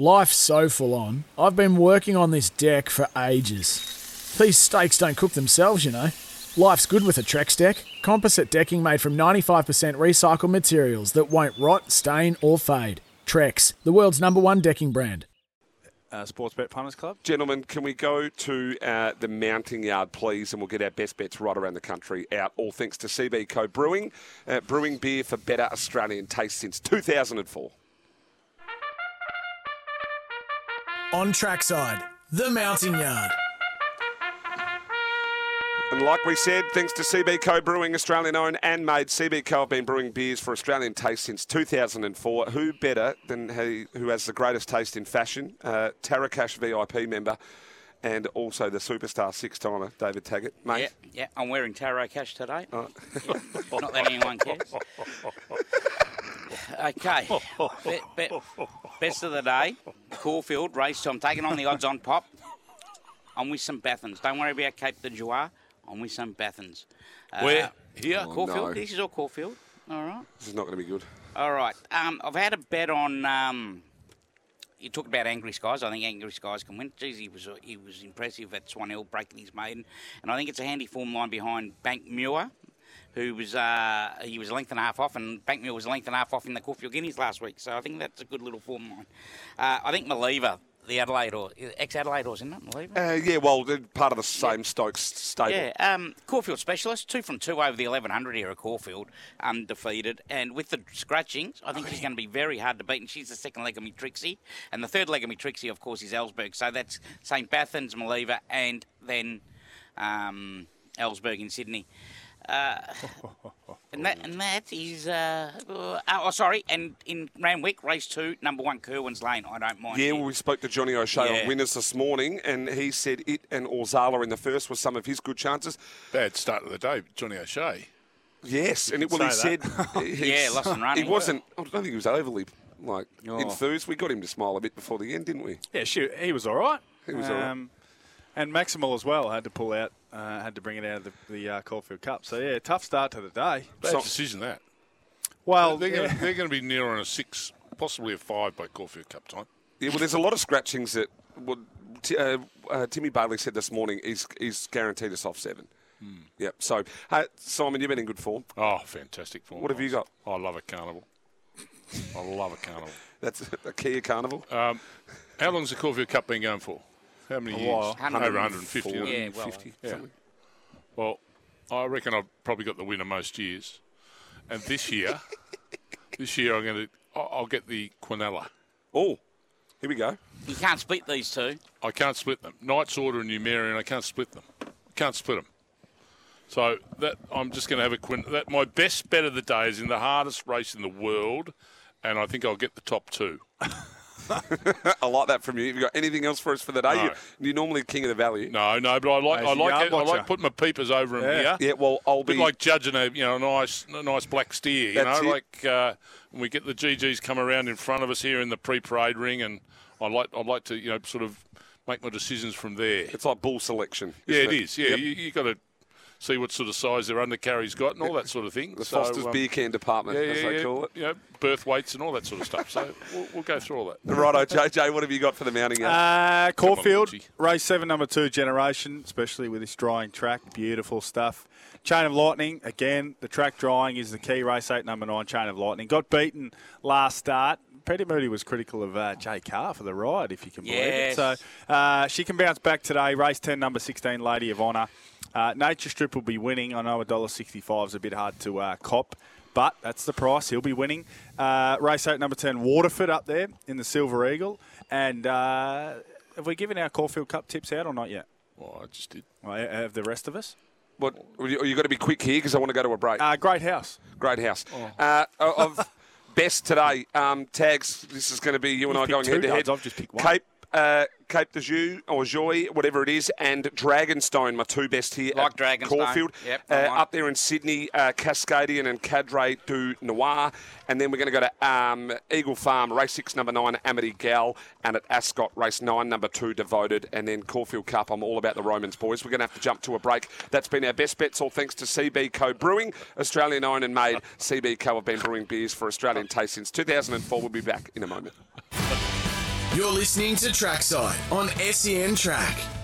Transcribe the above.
Life's so full on. I've been working on this deck for ages. These steaks don't cook themselves, you know. Life's good with a Trex deck. Composite decking made from 95% recycled materials that won't rot, stain, or fade. Trex, the world's number one decking brand. Uh, Sports Bet Punters Club. Gentlemen, can we go to uh, the mounting yard, please, and we'll get our best bets right around the country out, all thanks to CB Co Brewing, uh, brewing beer for better Australian taste since 2004. On trackside, the Mountain yard. And like we said, thanks to CB Co Brewing, Australian owned and made, CB Co have been brewing beers for Australian taste since 2004. Who better than he who has the greatest taste in fashion? Uh, Tarocash VIP member and also the superstar six timer, David Taggart. Mate, Yeah, yeah. I'm wearing Tarocash today. Oh. Yeah, Not that anyone cares. Okay. Be- be- best of the day. Caulfield race. So I'm taking on the odds on pop. I'm with St. Bathans. Don't worry about Cape de Joie. I'm with St. Bathans. Uh, Where? Here? Oh, Caulfield. no. This is all Caulfield. All right. this is not going to be good. All right. Um, I've had a bet on. Um, you talked about Angry Skies. I think Angry Skies can win. Geez, he was he was impressive at Swan Hill breaking his maiden, and I think it's a handy form line behind Bank Muir, who was uh, he was a length and a half off, and Bank Muir was a length and a half off in the Caulfield Guineas last week. So I think that's a good little form line. Uh, I think Maliva, the Adelaide or ex Adelaide horse, isn't it? Maliva. Uh, yeah, well, part of the same Stokes stable. Yeah, um, Caulfield specialist, two from two over the 1100 here at Caulfield, undefeated. And with the scratchings, I think she's going to be very hard to beat. And she's the second leg of me Trixie. And the third leg of me Trixie, of course, is Ellsberg. So that's St. Bathans, Maliva, and then um, Ellsberg in Sydney. Uh, and that and that is uh, uh, oh sorry and in Randwick race two number one Kerwin's Lane I don't mind Yeah, well, we spoke to Johnny O'Shea Yeah. on Winners this morning, and he said it and Orzala in the first was some of his good chances. Bad start of the day, Johnny O'Shea. Yes, and it, well, he say said Yeah, lost and He wasn't. I don't think he was overly like Oh. enthused. We got him to smile a bit before the end, didn't we? Yeah, shoot, he was all right. He was all right. And Maximal as well had to pull out, uh, had to bring it out of the, the uh, Caulfield Cup. So yeah, tough start to the day. Bad So- decision that. Well, they're going yeah. to they're going to be near on a six, possibly a five by Caulfield Cup time. Yeah, well, there's a lot of scratchings that. Well, T- uh, uh, Timmy Bailey said this morning he's, he's guaranteed a soft seven. Hmm. Yep. So, hey, Simon, you've been in good form. Oh, fantastic form. What have you got? I love a carnival. I love a carnival. That's a Kia Carnival. Um, how long's the Caulfield Cup been going for? How many A years? while. Over 150. Yeah, well, 50, yeah. Well, I reckon I've probably got the winner most years. And this year, this year I'm going to, I'll get the Quinella. Oh, here we go. you can't split these two. I can't split them. Knight's Order and Numerian, I can't split them. I Can't split them. So that I'm just going to have a quin. That my best bet of the day is in the hardest race in the world, and I think I'll get the top two. I like that from you. Have you got anything else for us for the day? No. You, you're normally king of the valley. No, no, but I like As I a like it, I like putting my peepers over them Yeah. here. Yeah, well, I'll A bit be like judging a you know a nice a nice black steer. You That's know, it. like uh, when we get the GGs come around in front of us here in the pre-parade ring, and I like I'd like to you know sort of make my decisions from there. It's like bull selection. Yeah, isn't it is. Yeah, Yep. you, you got to see what sort of size their undercarry's got and all that sort of thing. The So, Foster's um, beer can department, yeah, as yeah, they yeah, call it. You know, birth weights and all that sort of stuff. So we'll, we'll go through all that. Righto, JJ, what have you got for the mounting yard? Uh, Caulfield, Richie. race seven, number two generation, especially with this drying track. Beautiful stuff. Chain of Lightning, again, the track drying is the key. Race eight, number nine, Chain of Lightning. Got beaten last start. Petty Moody was critical of uh, Jay Carr for the ride, if you can believe Yes. it. So uh, she can bounce back today. Race 10, number 16, Lady of Honour. Uh, Nature Strip will be winning. I know $1.65 is a bit hard to uh, cop, but that's the price. He'll be winning. Uh, race 8, number 10, Waterford up there in the Silver Eagle. And uh, have we given our Caulfield Cup tips out or not yet? Well, I just did. Well, Have the rest of us? what, you, you got to be quick here because I want to go to a break. Uh, great house. Great house. Oh. Uh, of best today. Um, tags. This is going to be you and I going head to head. I've just picked one. Cape. Uh, Cape de Joux or Joy, whatever it is, and Dragonstone, my two best here Like at Dragonstone. Caulfield. Yep, uh, up there in Sydney, uh, Cascadian and Cadre du Noir. And then we're going to go to um, Eagle Farm, race six, number nine, Amity Gal, and at Ascot, race nine, number two, Devoted. And then Caulfield Cup, I'm all about the Romans, boys. We're going to have to jump to a break. That's been our best bets, all thanks to CB Co Brewing, Australian owned and made. CB Co have been brewing beers for Australian taste since 2004. We'll be back in a moment. You're listening to Trackside on SEN Track.